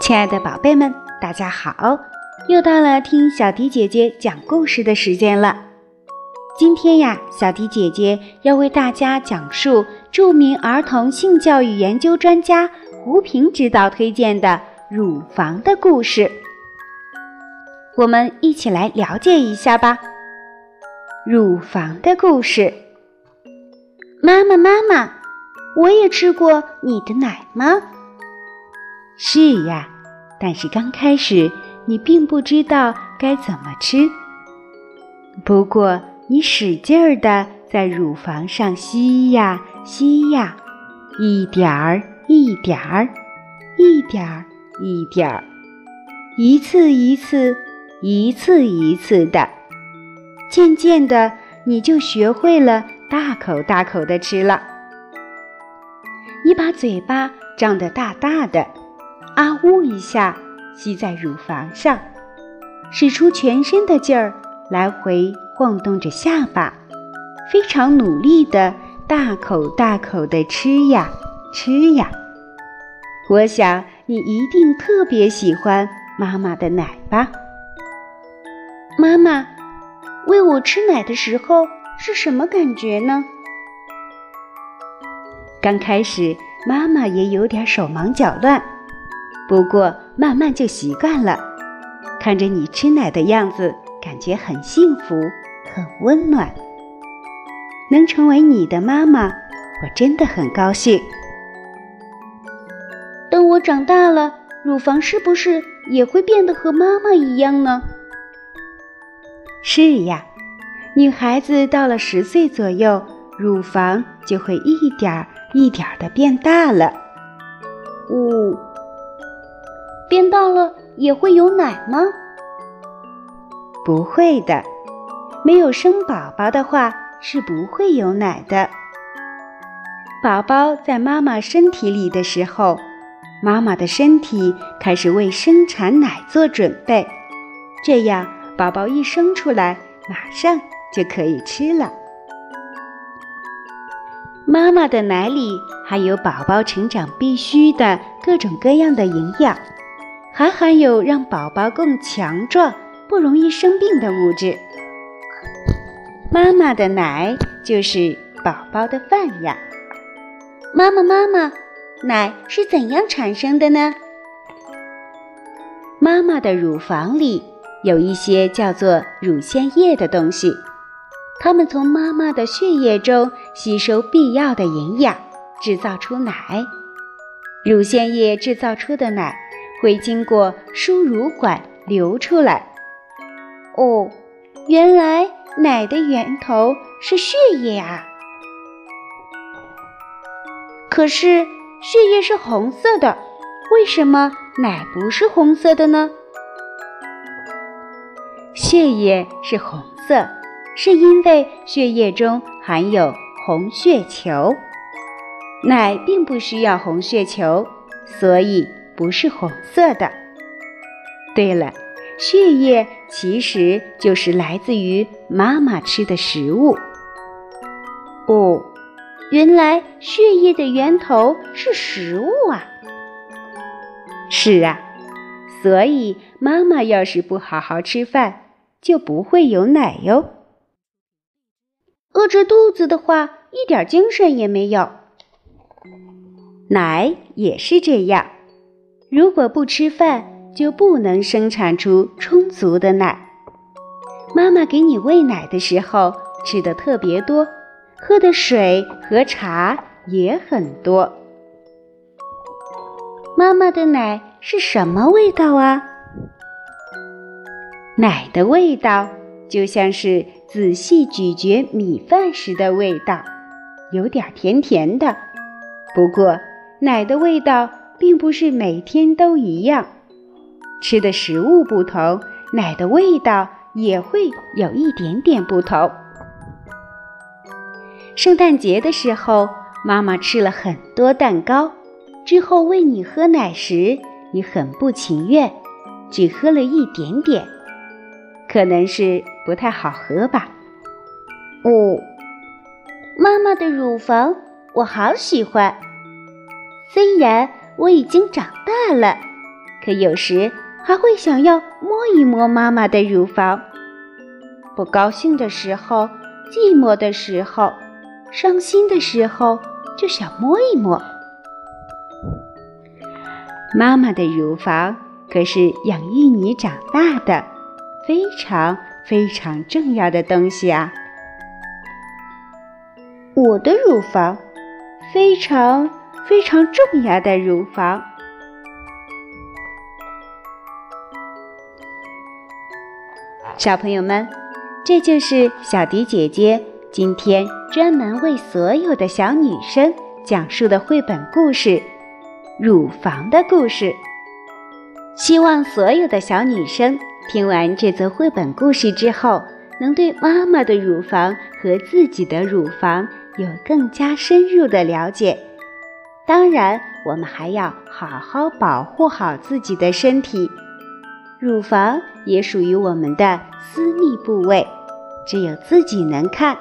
亲爱的宝贝们，大家好！又到了听小迪姐姐讲故事的时间了。今天呀，小迪姐姐要为大家讲述著名儿童性教育研究专家胡平指导推荐的乳房的故事。我们一起来了解一下吧。乳房的故事。妈妈，妈妈，我也吃过你的奶吗？是呀。但是刚开始，你并不知道该怎么吃。不过你使劲儿的在乳房上吸呀吸呀，一点儿一点儿，一点儿一点儿，一次一次，一次一次的，渐渐的你就学会了大口大口的吃了。你把嘴巴张得大大的。啊呜一下，吸在乳房上，使出全身的劲儿，来回晃动着下巴，非常努力的大口大口的吃呀吃呀。我想你一定特别喜欢妈妈的奶吧？妈妈喂我吃奶的时候是什么感觉呢？刚开始，妈妈也有点手忙脚乱。不过慢慢就习惯了，看着你吃奶的样子，感觉很幸福，很温暖。能成为你的妈妈，我真的很高兴。等我长大了，乳房是不是也会变得和妈妈一样呢？是呀，女孩子到了十岁左右，乳房就会一点儿一点儿的变大了。呜。变大了也会有奶吗？不会的，没有生宝宝的话是不会有奶的。宝宝在妈妈身体里的时候，妈妈的身体开始为生产奶做准备，这样宝宝一生出来，马上就可以吃了。妈妈的奶里含有宝宝成长必须的各种各样的营养。还含有让宝宝更强壮、不容易生病的物质。妈妈的奶就是宝宝的饭呀。妈妈，妈妈，奶是怎样产生的呢？妈妈的乳房里有一些叫做乳腺液的东西，它们从妈妈的血液中吸收必要的营养，制造出奶。乳腺液制造出的奶。会经过输乳管流出来。哦，原来奶的源头是血液啊！可是血液是红色的，为什么奶不是红色的呢？血液是红色，是因为血液中含有红血球。奶并不需要红血球，所以。不是红色的。对了，血液其实就是来自于妈妈吃的食物。哦，原来血液的源头是食物啊！是啊，所以妈妈要是不好好吃饭，就不会有奶哟。饿着肚子的话，一点精神也没有。奶也是这样。如果不吃饭，就不能生产出充足的奶。妈妈给你喂奶的时候，吃的特别多，喝的水和茶也很多。妈妈的奶是什么味道啊？奶的味道就像是仔细咀嚼米饭时的味道，有点甜甜的。不过，奶的味道。并不是每天都一样，吃的食物不同，奶的味道也会有一点点不同。圣诞节的时候，妈妈吃了很多蛋糕，之后喂你喝奶时，你很不情愿，只喝了一点点。可能是不太好喝吧。哦，妈妈的乳房我好喜欢，虽然我已经长大了，可有时还会想要摸一摸妈妈的乳房。不高兴的时候，寂寞的时候，伤心的时候，就想摸一摸。妈妈的乳房可是养育你长大的，非常非常重要的东西啊！我的乳房，非常非常重要的乳房。小朋友们，这就是小迪姐姐今天专门为所有的小女生讲述的绘本故事。乳房的故事，希望所有的小女生听完这则绘本故事之后，能对妈妈的乳房和自己的乳房有更加深入的了解。当然，我们还要好好保护好自己的身体。乳房也属于我们的私密部位，只有自己能看。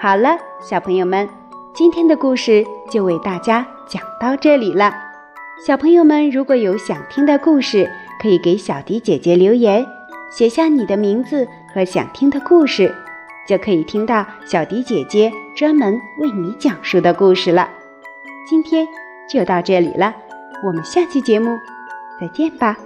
好了，小朋友们。今天的故事就为大家讲到这里了。小朋友们，如果有想听的故事，可以给小迪姐姐留言，写下你的名字和想听的故事，就可以听到小迪姐姐专门为你讲述的故事了。今天就到这里了，我们下期节目再见吧。